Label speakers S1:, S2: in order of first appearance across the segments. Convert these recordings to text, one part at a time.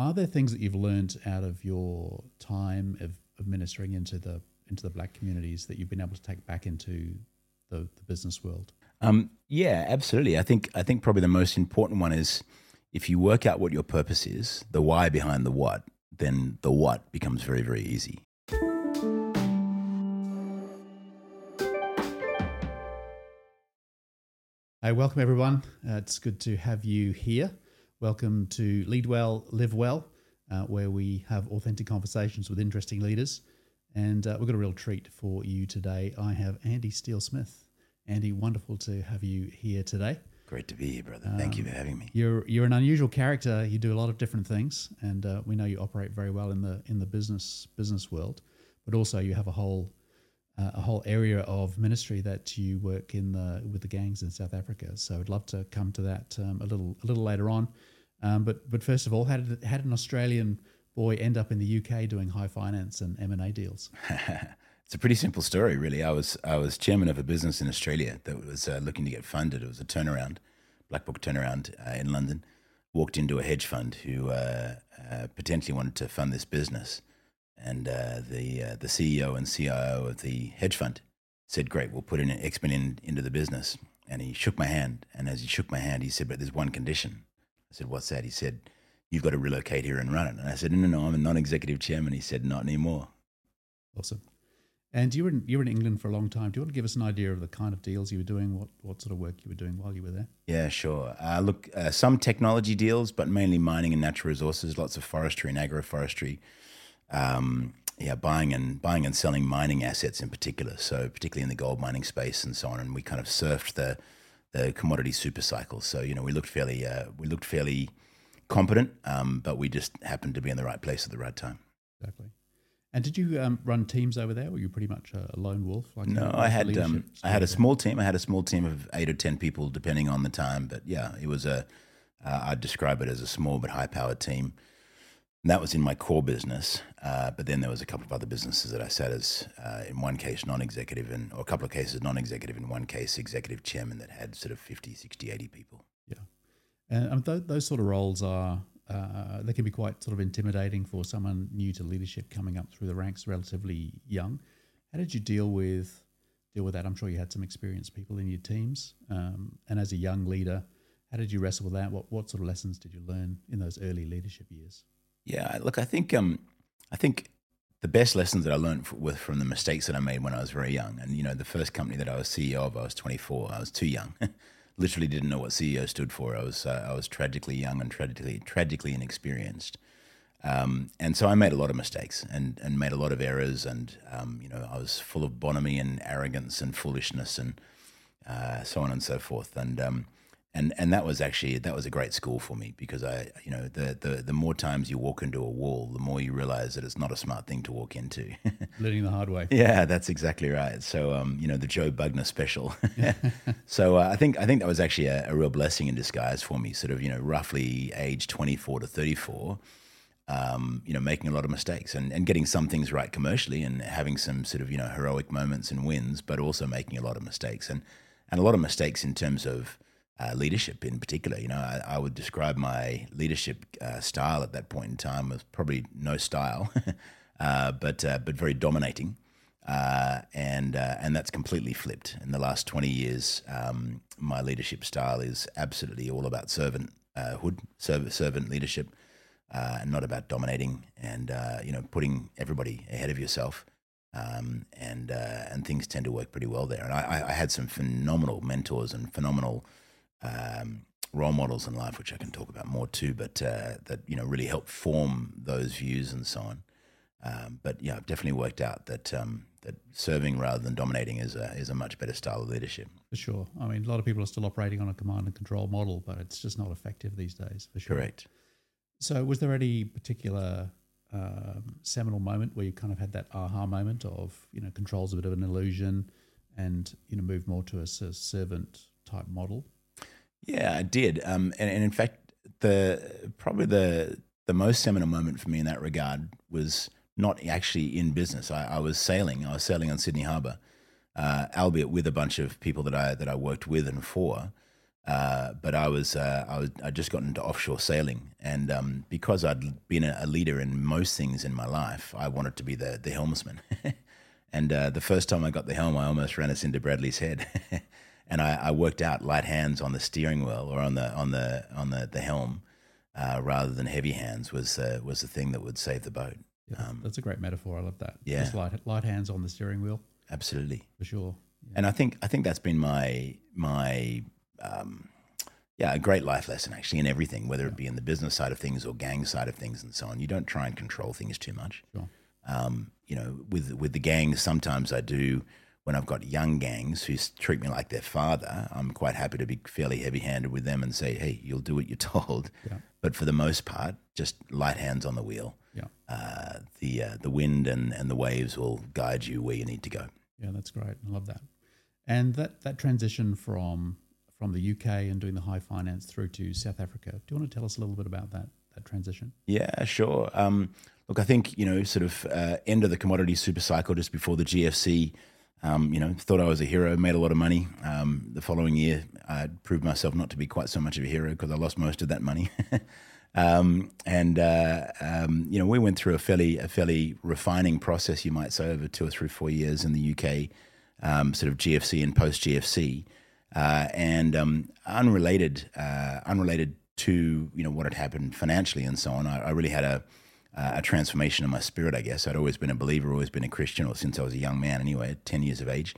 S1: are there things that you've learned out of your time of, of ministering into the into the black communities that you've been able to take back into the, the business world?
S2: Um, yeah, absolutely. I think I think probably the most important one is if you work out what your purpose is, the why behind the what, then the what becomes very very easy.
S1: Hey, welcome everyone. Uh, it's good to have you here. Welcome to Lead Well, Live Well, uh, where we have authentic conversations with interesting leaders. And uh, we've got a real treat for you today. I have Andie Steele-Smith. Andy, wonderful to have you here today.
S2: Great to be here, brother. Thank um, you for having me.
S1: You're you're an unusual character. You do a lot of different things, and uh, we know you operate very well in the in the business business world. But also, you have a whole uh, a whole area of ministry that you work in the with the gangs in South Africa. So I'd love to come to that um, a little a little later on. Um, but but first of all, how did how did an Australian boy end up in the UK doing high finance and M and A deals?
S2: it's a pretty simple story, really. I was I was chairman of a business in Australia that was uh, looking to get funded. It was a turnaround, black book turnaround uh, in London. Walked into a hedge fund who uh, uh potentially wanted to fund this business and uh, the uh, the CEO and CIO of the hedge fund said, "Great, we'll put in an Xpin in, into the business." And he shook my hand, and as he shook my hand, he said, "But there's one condition." I said, "What's that?" He said, "You've got to relocate here and run it." And I said, "No, no, no, I'm a non-executive chairman." He said, "Not anymore."
S1: Awesome. And you were in, you were in England for a long time. Do you want to give us an idea of the kind of deals you were doing? What what sort of work you were doing while you were there?
S2: Yeah, sure. Uh, look, uh, some technology deals, but mainly mining and natural resources. Lots of forestry and agroforestry um, yeah, buying and buying and selling mining assets in particular. So particularly in the gold mining space and so on. And we kind of surfed the the commodity super cycle. So you know we looked fairly uh, we looked fairly competent, um, but we just happened to be in the right place at the right time.
S1: Exactly. And did you um, run teams over there? or Were you pretty much a lone wolf?
S2: Like no, I had um, I had a small team. I had a small team of eight or ten people, depending on the time. But yeah, it was a. Uh, I'd describe it as a small but high powered team. And that was in my core business. Uh, but then there was a couple of other businesses that I sat as, uh, in one case, non-executive, and or a couple of cases non-executive, in one case, executive chairman that had sort of 50, 60, 80 people.
S1: Yeah. And um, th- those sort of roles are, uh, they can be quite sort of intimidating for someone new to leadership coming up through the ranks relatively young. How did you deal with deal with that? I'm sure you had some experienced people in your teams. Um, and as a young leader, how did you wrestle with that? What, what sort of lessons did you learn in those early leadership years?
S2: Yeah, look, I think um, I think the best lessons that I learned with from the mistakes that I made when I was very young, and you know, the first company that I was CEO of, I was 24. I was too young. Literally didn't know what CEO stood for. I was uh, I was tragically young and tragically tragically inexperienced. Um, and so I made a lot of mistakes and, and made a lot of errors. And, um, you know, I was full of bonhomie and arrogance and foolishness and uh, so on and so forth. And, um, and and that was actually that was a great school for me because I you know the the the more times you walk into a wall, the more you realize that it's not a smart thing to walk into.
S1: Learning the hard way.
S2: Yeah, that's exactly right. So um, you know the Joe Bugner special. so uh, I think I think that was actually a, a, real blessing in disguise for me. Sort of you know roughly age twenty four to thirty four. Um, you know, making a lot of mistakes and, and getting some things right commercially and having some sort of, you know, heroic moments and wins, but also making a lot of mistakes and, and a lot of mistakes in terms of, uh, leadership in particular. You know, I, I would describe my leadership uh, style at that point in time as probably no style, uh, but uh, but very dominating, uh, and uh, and that's completely flipped in the last twenty years. Um, my leadership style is absolutely all about servant hood, serv- servant leadership, and not about dominating and you know putting everybody ahead of yourself. Um, and and things tend to work pretty well there. And I, I had some phenomenal mentors and phenomenal um, role models in life, which I can talk about more too, but uh, that you know really help form those views and so on. Um, but yeah, I've definitely worked out that um, that serving rather than dominating is a is a much better style of leadership.
S1: For sure. I mean, a lot of people are still operating on a command and control model, but it's just not effective these days. For sure.
S2: Correct.
S1: So, was there any particular um, seminal moment where you kind of had that aha moment of you know control's a bit of an illusion, and you know move more to a servant type model?
S2: Yeah, I did. Um, and, and in fact, the probably the the most seminal moment for me in that regard was not actually in business. I, I was sailing. I was sailing on Sydney Harbour, uh, albeit with a bunch of people that I that I worked with and for. Uh, but I was uh, I was I just got into offshore sailing, and um, because I'd been a, a, leader in most things in my life, I wanted to be the the helmsman. and uh, the first time I got the helm, I almost ran us into Bradley's Head. and I, I, worked out light hands on the steering wheel or on the on the on the the helm, uh, rather than heavy hands was uh, was the thing that would save the boat.
S1: Yeah, um, that's a great metaphor. I love that.
S2: Yeah,
S1: Just light light hands on the steering wheel.
S2: Absolutely,
S1: for sure.
S2: Yeah. And I think I think that's been my my um, yeah a great life lesson actually in everything, whether it be in the business side of things or gang side of things and so on. You don't try and control things too much.
S1: Sure.
S2: Um, you know, with with the gangs, sometimes I do when I've got young gangs who treat me like their father, I'm quite happy to be fairly heavy handed with them and say, hey, you'll do what you're told.
S1: Yeah.
S2: But for the most part, just light hands on the wheel.
S1: Yeah.
S2: Uh, the uh, the wind and, and the waves will guide you where you need to go.
S1: Yeah, that's great. I love that. And that, that transition from from the UK and doing the high finance through to South Africa. Do you want to tell us a little bit about that that transition?
S2: Yeah, sure. Um, look, I think you know, sort of uh, end of the commodity super cycle just before the GFC. Um, you know, thought I was a hero, made a lot of money. Um, the following year, I proved myself not to be quite so much of a hero because I lost most of that money. um, and uh, um, you know, we went through a fairly a fairly refining process, you might say, over two or three, four years in the UK, um, sort of GFC and post GFC, uh, and um, unrelated, uh, unrelated to you know what had happened financially and so on. I, I really had a uh, a transformation in my spirit, I guess. I'd always been a believer, always been a Christian, or since I was a young man, anyway, ten years of age.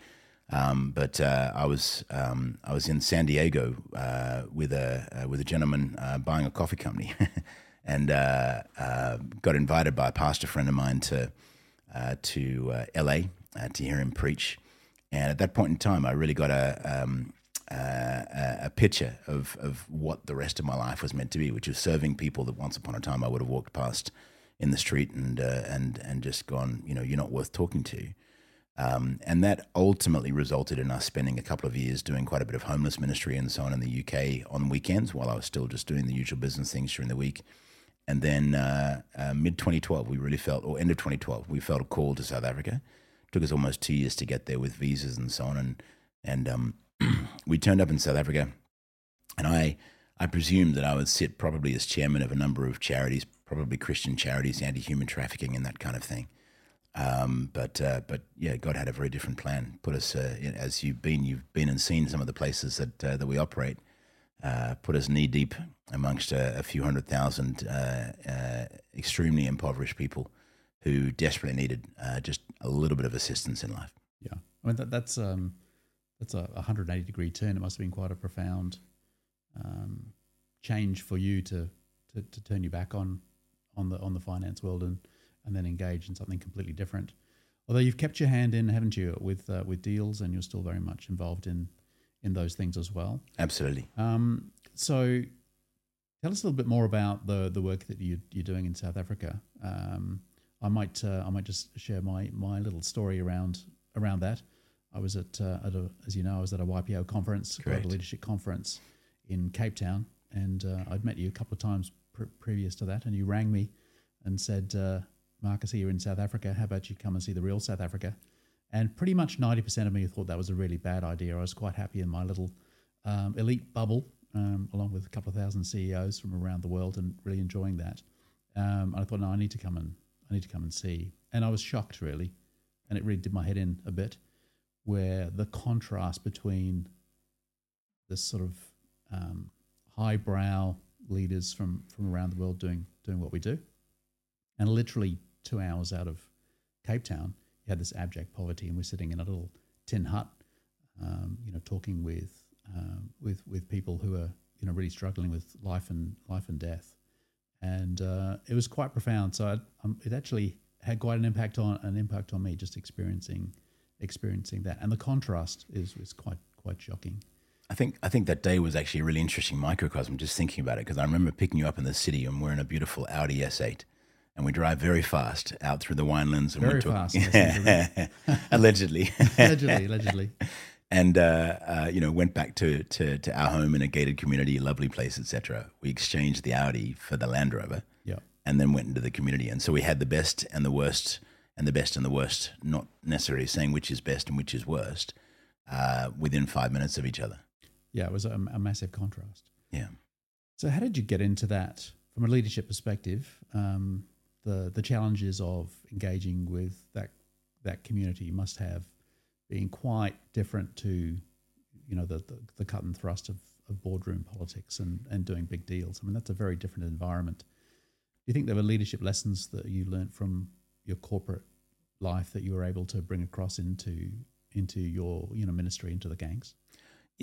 S2: Um, but uh, I was um, I was in San Diego uh, with a uh, with a gentleman uh, buying a coffee company, and uh, got invited by a pastor friend of mine to to L.A. to hear him preach. And at that point in time, I really got a um, a picture of of what the rest of my life was meant to be, which was serving people that once upon a time I would have walked past in the street and uh, and and just gone, you know, you're not worth talking to. Um, and that ultimately resulted in us spending a couple of years doing quite a bit of homeless ministry and so on in the UK on weekends while I was still just doing the usual business things during the week. And then uh, uh, mid 2012, we really felt, or end of 2012, we felt a call to South Africa. It took us almost two years to get there with visas and so on. And, and um, we turned up in South Africa. And I, I presumed that I would sit probably as chairman of a number of charities, probably Christian charities, anti-human trafficking, and that kind of thing. Um, but uh, but yeah, God had a very different plan. Put us uh, as you've been, you've been and seen some of the places that uh, that we operate. Uh, put us knee deep amongst a, a few hundred thousand uh, uh, extremely impoverished people who desperately needed just a little bit of assistance in life.
S1: Yeah, I mean that, that's um, that's a 180 degree turn. It must have been quite a profound um, change for you to, to to turn you back on on the on the finance world and and then engage in something completely different. Although you've kept your hand in, haven't you, with uh, with deals, and you're still very much involved in in those things as well.
S2: Absolutely.
S1: Um, so, tell us a little bit more about the the work that you, you're doing in South Africa. Um, I might uh, I might just share my my little story around around that. I was at, uh, at a, as you know, I was at a YPO conference, Global Leadership Conference in Cape Town, and uh, I'd met you a couple of times pr- previous to that, and you rang me and said, uh, Marcus, here in South Africa. How about you come and see the real South Africa? And pretty much 90% of me thought that was a really bad idea. I was quite happy in my little um, elite bubble, um, along with a couple of thousand CEOs from around the world, and really enjoying that. Um, and I thought, no, I need to come and I need to come and see. And I was shocked, really, and it really did my head in a bit, where the contrast between this sort of um, highbrow leaders from from around the world doing doing what we do, and literally two hours out of Cape Town, you had this abject poverty, and we're sitting in a little tin hut, um, you know, talking with um, with with people who are you know really struggling with life and life and death, and uh, it was quite profound. So I, um, it actually had quite an impact on an impact on me just experiencing experiencing that, and the contrast is is quite quite shocking.
S2: I think I think that day was actually a really interesting microcosm. Just thinking about it, because I remember picking you up in the city, and we're in a beautiful Audi S8, and we drive very fast out through the winelands. And
S1: very
S2: went
S1: to fast,
S2: a, allegedly,
S1: allegedly, allegedly.
S2: And uh, uh, you know, went back to, to to our home in a gated community, lovely place, etc. We exchanged the Audi for the Land Rover,
S1: yeah,
S2: and then went into the community. And so we had the best and the worst, and the best and the worst, not necessarily saying which is best and which is worst, uh, within five minutes of each other.
S1: Yeah, it was a, a massive contrast.
S2: Yeah.
S1: So, how did you get into that from a leadership perspective? Um, the the challenges of engaging with that that community must have been quite different to, you know, the the, the cut and thrust of, of boardroom politics and and doing big deals. I mean, that's a very different environment. Do you think there were leadership lessons that you learned from your corporate life that you were able to bring across into into your you know ministry into the gangs?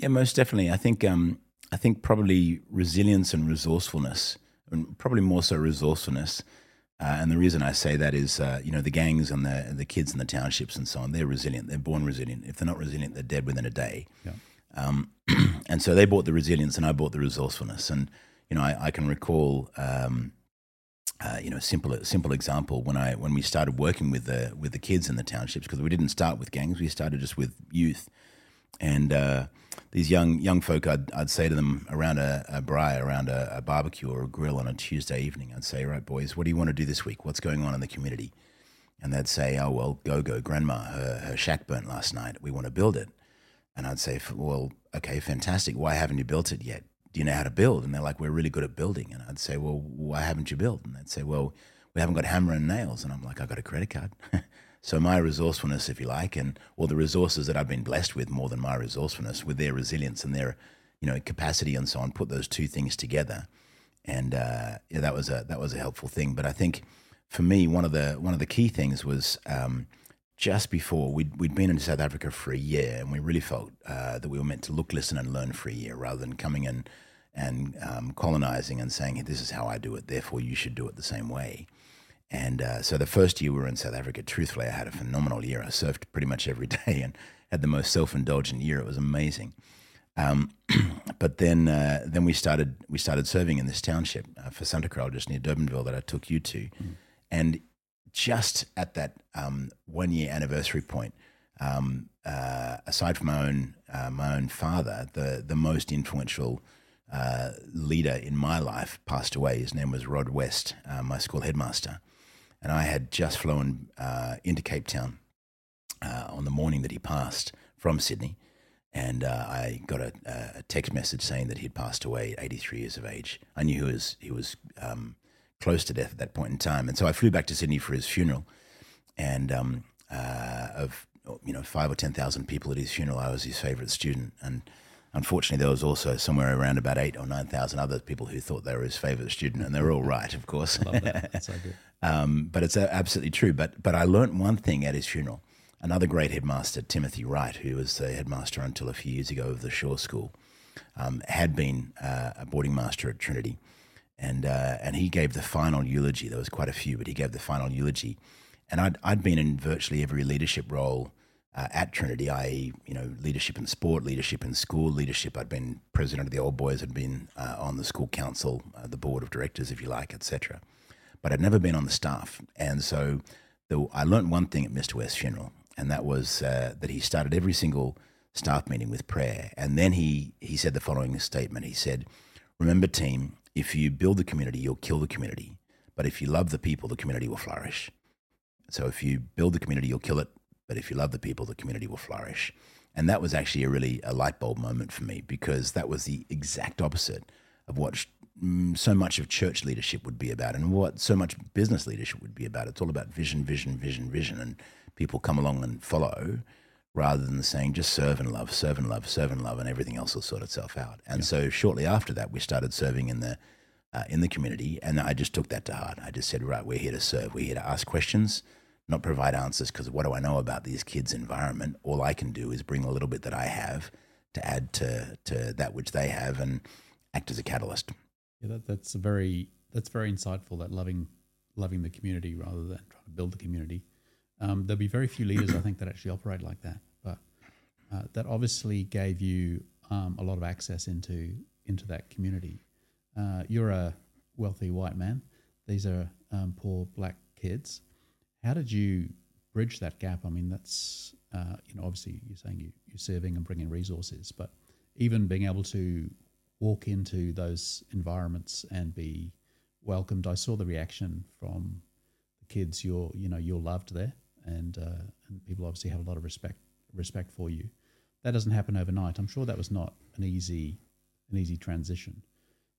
S2: Yeah, most definitely. I think um, I think probably resilience and resourcefulness, and probably more so resourcefulness. Uh, and the reason I say that is, uh, you know, the gangs and the the kids in the townships and so on, they're resilient. They're born resilient. If they're not resilient, they're dead within a day.
S1: Yeah.
S2: Um, and so they bought the resilience, and I bought the resourcefulness. And you know, I, I can recall, um, uh, you know, simple simple example when I when we started working with the with the kids in the townships because we didn't start with gangs, we started just with youth, and uh, these young young folk, I'd, I'd say to them around a, a braai, around a, a, barbecue or a grill on a Tuesday evening, I'd say, right, boys, what do you want to do this week? What's going on in the community? And they'd say, oh, well, go, go, grandma, her, her shack burnt last night. We want to build it. And I'd say, well, okay, fantastic. Why haven't you built it yet? Do you know how to build? And they're like, we're really good at building. And I'd say, well, why haven't you built? And they'd say, well, we haven't got hammer and nails. And I'm like, I got a credit card. So my resourcefulness, if you like, and or the resources that I've been blessed with more than my resourcefulness, with their resilience and their, you know, capacity and so on, put those two things together, and uh, yeah, that was a that was a helpful thing. But I think for me, one of the one of the key things was um, just before we'd we'd been in South Africa for a year, and we really felt uh, that we were meant to look, listen, and learn for a year rather than coming in and um, colonizing and saying, "This is how I do it, therefore you should do it the same way." And uh, so the first year we were in South Africa, truthfully, I had a phenomenal year. I surfed pretty much every day and had the most self-indulgent year. It was amazing. Um, but then, uh, then we started we started serving in this township uh, Fisantekraal, just near Durbanville, that I took you to, mm. and just at that um, one year anniversary point, um, uh, aside from my own uh, my own father, the the most influential uh, leader in my life passed away. His name was Rod West, uh, my school headmaster and I had just flown uh, into Cape Town uh, on the morning that he passed from Sydney, and uh, I got a, a, text message saying that he'd passed away at 83 years of age. I knew he was he was um, close to death at that point in time, and so I flew back to Sydney for his funeral, and um, uh, of you know five or ten thousand people at his funeral, I was his favorite student, and unfortunately, there was also somewhere around about eight or nine thousand other people who thought they were his favorite student, and they were all right, of course.
S1: That's so good.
S2: um, but it's absolutely true. But but I learnt one thing at his funeral. Another great headmaster, Timothy Wright, who was the headmaster until a few years ago of the Shore School, um, had been uh, a boarding master at Trinity, and uh, and he gave the final eulogy. There was quite a few, but he gave the final eulogy. And I'd I'd been in virtually every leadership role uh, at Trinity, i.e., you know, leadership in sport, leadership in school, leadership. I'd been president of the Old Boys, had been uh, on the school council, uh, the board of directors, if you like, etc. But I'd never been on the staff, and so the, I learned one thing at Mr. West's funeral, and that was uh, that he started every single staff meeting with prayer, and then he he said the following statement. He said, "Remember, team, if you build the community, you'll kill the community, but if you love the people, the community will flourish." So if you build the community, you'll kill it but if you love the people, the community will flourish. And that was actually a really a light bulb moment for me because that was the exact opposite of what so much of church leadership would be about and what so much business leadership would be about. It's all about vision, vision, vision, vision, and people come along and follow rather than saying just serve and love, serve and love, serve and love, and everything else will sort itself out. And yeah. so shortly after that, we started serving in the uh, in the community, and I just took that to heart. I just said, right, we're here to serve. We're here to ask questions not provide answers because what do I know about these kids' environment? All I can do is bring a little bit that I have to add to to that which they have and act as a catalyst.
S1: Yeah, that, that's very that's very insightful. That loving loving the community rather than trying to build the community. Um, there'll be very few leaders, I think, that actually operate like that. But uh, that obviously gave you um, a lot of access into into that community. Uh, you're a wealthy white man. These are um, poor black kids. How did you bridge that gap? I mean, that's uh, you know obviously you're saying you, you're serving and bringing resources, but even being able to walk into those environments and be welcomed. I saw the reaction from the kids. You're you know you're loved there, and uh, and people obviously have a lot of respect respect for you. that doesn't happen overnight. I'm sure that was not an easy an easy transition.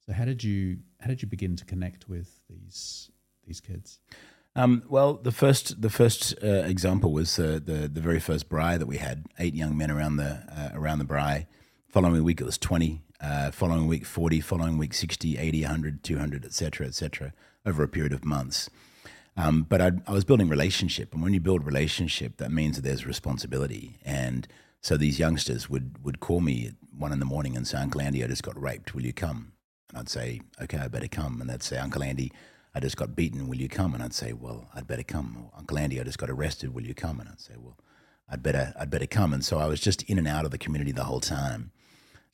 S1: So how did you how did you begin to connect with these these kids?
S2: Um, well, the first the first uh, example was uh, the the very first braai that we had. Eight young men around the uh, around the braai. Following week it was twenty. Uh, following week forty. Following week 60, 80, 100, 200, etc., etc. Over a period of months. Um, but I, I was building relationship, and when you build relationship, that means that there's responsibility. And so these youngsters would would call me at one in the morning and say, "Uncle Andie, I just got raped. Will you come?" And I'd say, "Okay, I better come." And they'd say, "Uncle Andie." I just got beaten. Will you come? And I'd say, well, I'd better come. Or, Uncle Andie, I just got arrested. Will you come? And I'd say, well, I'd better, I'd better come. And so I was just in and out of the community the whole time.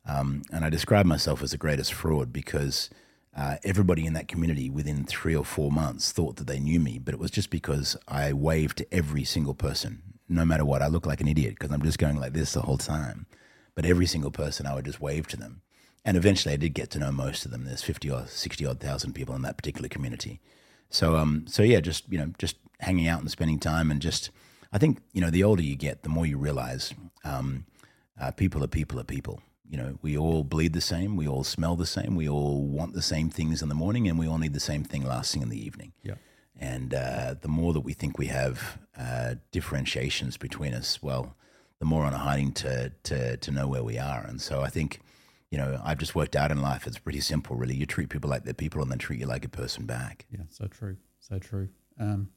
S2: Um, and I describe myself as the greatest fraud because uh, everybody in that community within three or four months thought that they knew me, but it was just because I waved to every single person, no matter what. I look like an idiot because I'm just going like this the whole time. But every single person, I would just wave to them and eventually I did get to know most of them. There's 50 or 60 odd thousand people in that particular community. So, um, so yeah, just, you know, just hanging out and spending time and just, I think, you know, the older you get, the more you realize um, uh, people are people are people. You know, we all bleed the same, we all smell the same, we all want the same things in the morning, and we all need the same thing last thing in the evening.
S1: Yeah.
S2: And uh, the more that we think we have uh, differentiations between us, well, the more on a hiding to, to to know where we are. And so I think you know, I've just worked out in life. It's pretty simple, really. You treat people like they're people, and then treat you like a person back.
S1: Yeah, so true, so true. Um,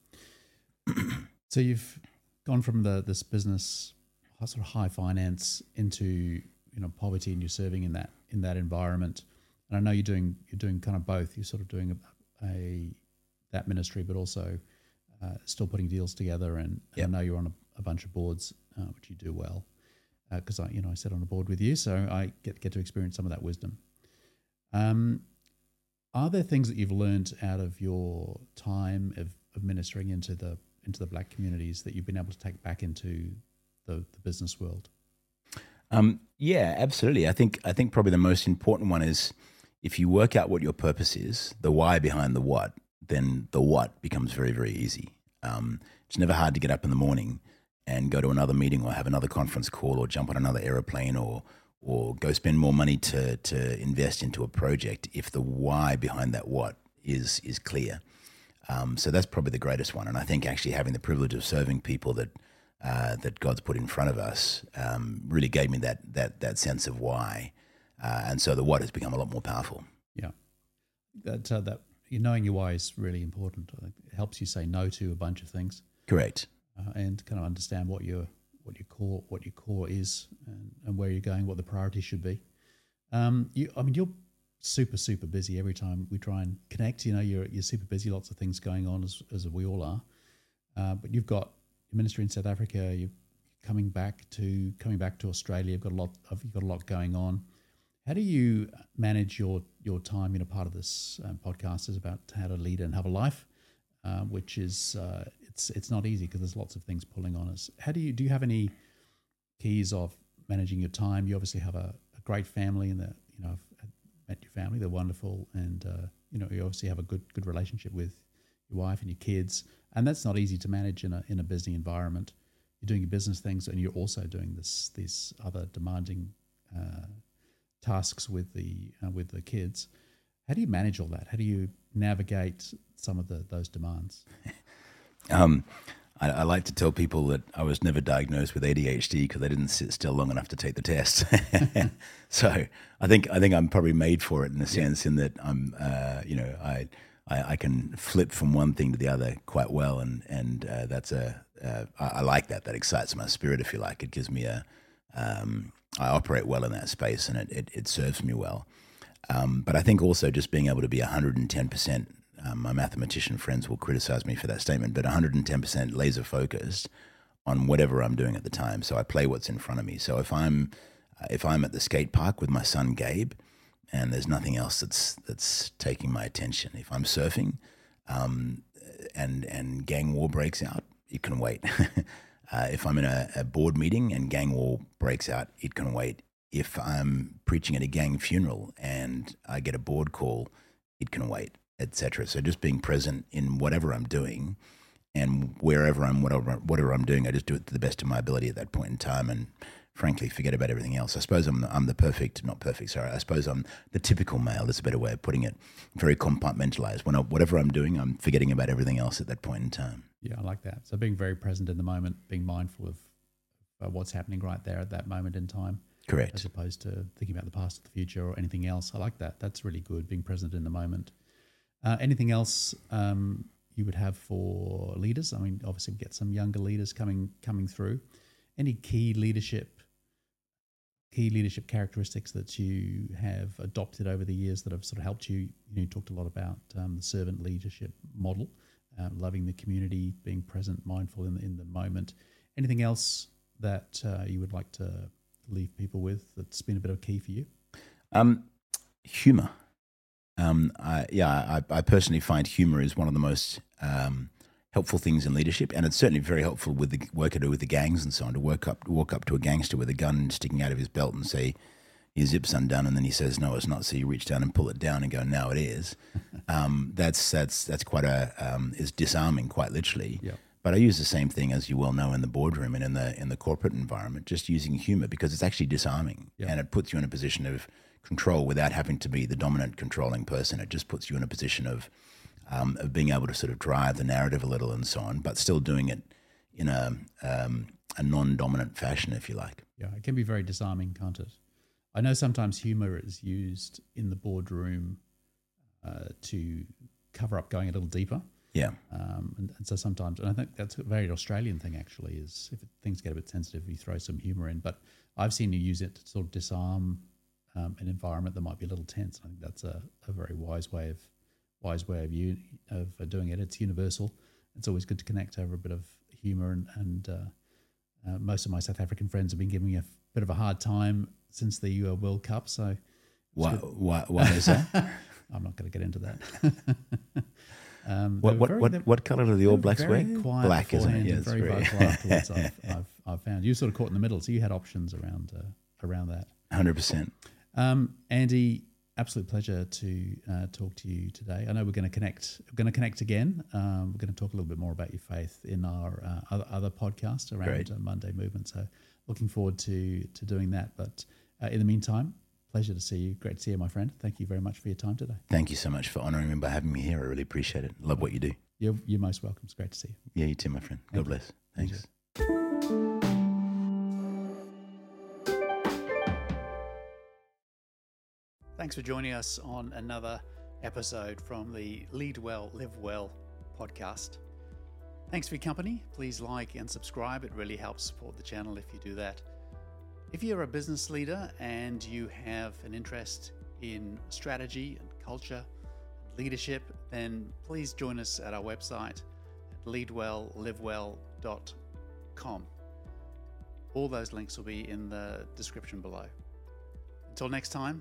S1: so you've gone from the this business, sort of high finance, into you know poverty, and you're serving in that in that environment. And I know you're doing you're doing kind of both. You're sort of doing a, a that ministry, but also uh, still putting deals together. And, yep. I know you're on a, a bunch of boards, uh, which you do well because uh, I, you know, I sit on a board with you, so I get get to experience some of that wisdom. Um, are there things that you've learned out of your time of, of ministering into the into the black communities that you've been able to take back into the, the business world?
S2: Um, yeah, absolutely. I think I think probably the most important one is if you work out what your purpose is, the why behind the what, then the what becomes very very easy. Um, it's never hard to get up in the morning and go to another meeting or have another conference call or jump on another aeroplane or or go spend more money to to invest into a project if the why behind that what is is clear. Um, so that's probably the greatest one, and I think actually having the privilege of serving people that uh, that God's put in front of us um, really gave me that that that sense of why, uh, and so the what has become a lot more powerful.
S1: Yeah, that uh, that you knowing your why is really important. It helps you say no to a bunch of things.
S2: Correct
S1: uh, and kind of understand what your what your core what your core is and, and where you're going, what the priorities should be. Um, you, I mean, you're super super busy every time we try and connect. You know, you're you're super busy, lots of things going on as as we all are. Uh, but you've got your ministry in South Africa. You're coming back to coming back to Australia. You've got a lot of you've got a lot going on. How do you manage your your time? You know, part of this um, podcast is about how to lead and have a life, uh, which is uh, it's it's not easy because there's lots of things pulling on us. How do you do you have any keys of managing your time? You obviously have a, a great family, and that you know I've met your family; they're wonderful, and uh, you know you obviously have a good good relationship with your wife and your kids, and that's not easy to manage in a in a busy environment. You're doing your business things, and you're also doing this these other demanding uh, tasks with the uh, with the kids. How do you manage all that? How do you navigate some of the those demands?
S2: Um, I, I, like to tell people that I was never diagnosed with ADHD because I didn't sit still long enough to take the test. so I think I think I'm probably made for it in a sense, in that I'm, uh, you know, I, I, I can flip from one thing to the other quite well, and and uh, that's a uh, I, I, like that. That excites my spirit, if you like. It gives me a um, I operate well in that space, and it it, it serves me well. Um, but I think also just being able to be 110 percent um, my mathematician friends will criticize me for that statement, but 110% laser focused on whatever I'm doing at the time. So I play what's in front of me. So if I'm uh, if I'm at the skate park with my son Gabe, and there's nothing else that's that's taking my attention. If I'm surfing, um, and and gang war breaks out, it can wait. uh, if I'm in a, a board meeting and gang war breaks out, it can wait. If I'm preaching at a gang funeral and I get a board call, it can wait etc. So just being present in whatever I'm doing and wherever I'm, whatever, whatever I'm doing, I just do it to the best of my ability at that point in time and frankly forget about everything else. I suppose I'm the, I'm the perfect, not perfect, sorry. I suppose I'm the typical male. That's a better way of putting it. Very compartmentalized. When I, whatever I'm doing, I'm forgetting about everything else at that point in time.
S1: Yeah, I like that. So being very present in the moment, being mindful of uh, what's happening right there at that moment in time,
S2: Correct.
S1: as opposed to thinking about the past or the future or anything else. I like that. That's really good. Being present in the moment. Uh, anything else um, you would have for leaders? I mean, obviously, we get some younger leaders coming coming through. Any key leadership key leadership characteristics that you have adopted over the years that have sort of helped you? You, know, you talked a lot about um, the servant leadership model, um, loving the community, being present, mindful in the, in the moment. Anything else that uh, you would like to leave people with that's been a bit of a key for you?
S2: Um, humor. Um, I, yeah, I, I personally find humor is one of the most um, helpful things in leadership, and it's certainly very helpful with the work I do with the gangs and so on. To work up, walk up to a gangster with a gun sticking out of his belt and say, "Your zip's undone," and then he says, "No, it's not." So you reach down and pull it down and go, "Now it is." um, that's that's that's quite a um, is disarming, quite literally. But I use the same thing as you well know in the boardroom and in the in the corporate environment, just using humor because it's actually disarming
S1: Yeah.
S2: and it puts you in a position of control without having to be the dominant controlling person. It just puts you in a position of um, of being able to sort of drive the narrative a little and so on, but still doing it in a um, a non-dominant fashion, if you like.
S1: Yeah, it can be very disarming, can't it? I know sometimes humor is used in the boardroom uh, to cover up going a little deeper.
S2: Yeah,
S1: Um, and, and so sometimes, and I think that's a very Australian thing actually, is if things get a bit sensitive, you throw some humor in. But I've seen you use it to sort of disarm um, an environment that might be a little tense. I think that's a, a very wise way of wise way of you of uh, doing it. It's universal. It's always good to connect over a bit of humor, and, and uh, uh, most of my South African friends have been giving me a bit of a hard time since the uh, World Cup. So
S2: why, why, why is that?
S1: I'm not going to get into that. um,
S2: what what
S1: very-
S2: what, what color do the All Blacks
S1: very
S2: wear?
S1: quiet
S2: Black, isn't it? Yeah,
S1: very
S2: very
S1: vocal afterwards. I've, I've, I've found you sort of caught in the middle, so you had options around uh, around that.
S2: hundred percent.
S1: Um, Andie, absolute pleasure to uh, talk to you today. I know we're going to connect. We're going to connect again. Um, we're going to talk a little bit more about your faith in our uh, other, other podcast around uh, Monday Movement. So, looking forward to to doing that. But uh, in the meantime, pleasure to see you. Great to see you, my friend. Thank you very much for your time today.
S2: Thank you so much for honouring me by having me here. I really appreciate it. Love what you do.
S1: You're, you're most welcome. It's great to see you.
S2: Yeah, you too, my friend. God
S1: Thank you.
S2: bless.
S1: Thank
S2: Thanks.
S1: Thanks for joining us on another episode from the Lead Well, Live Well podcast. Thanks for your company. Please like and subscribe. It really helps support the channel if you do that. If you're a business leader and you have an interest in strategy and culture, and leadership, then please join us at our website at leadwelllivewell.com. All those links will be in the description below. Until next time,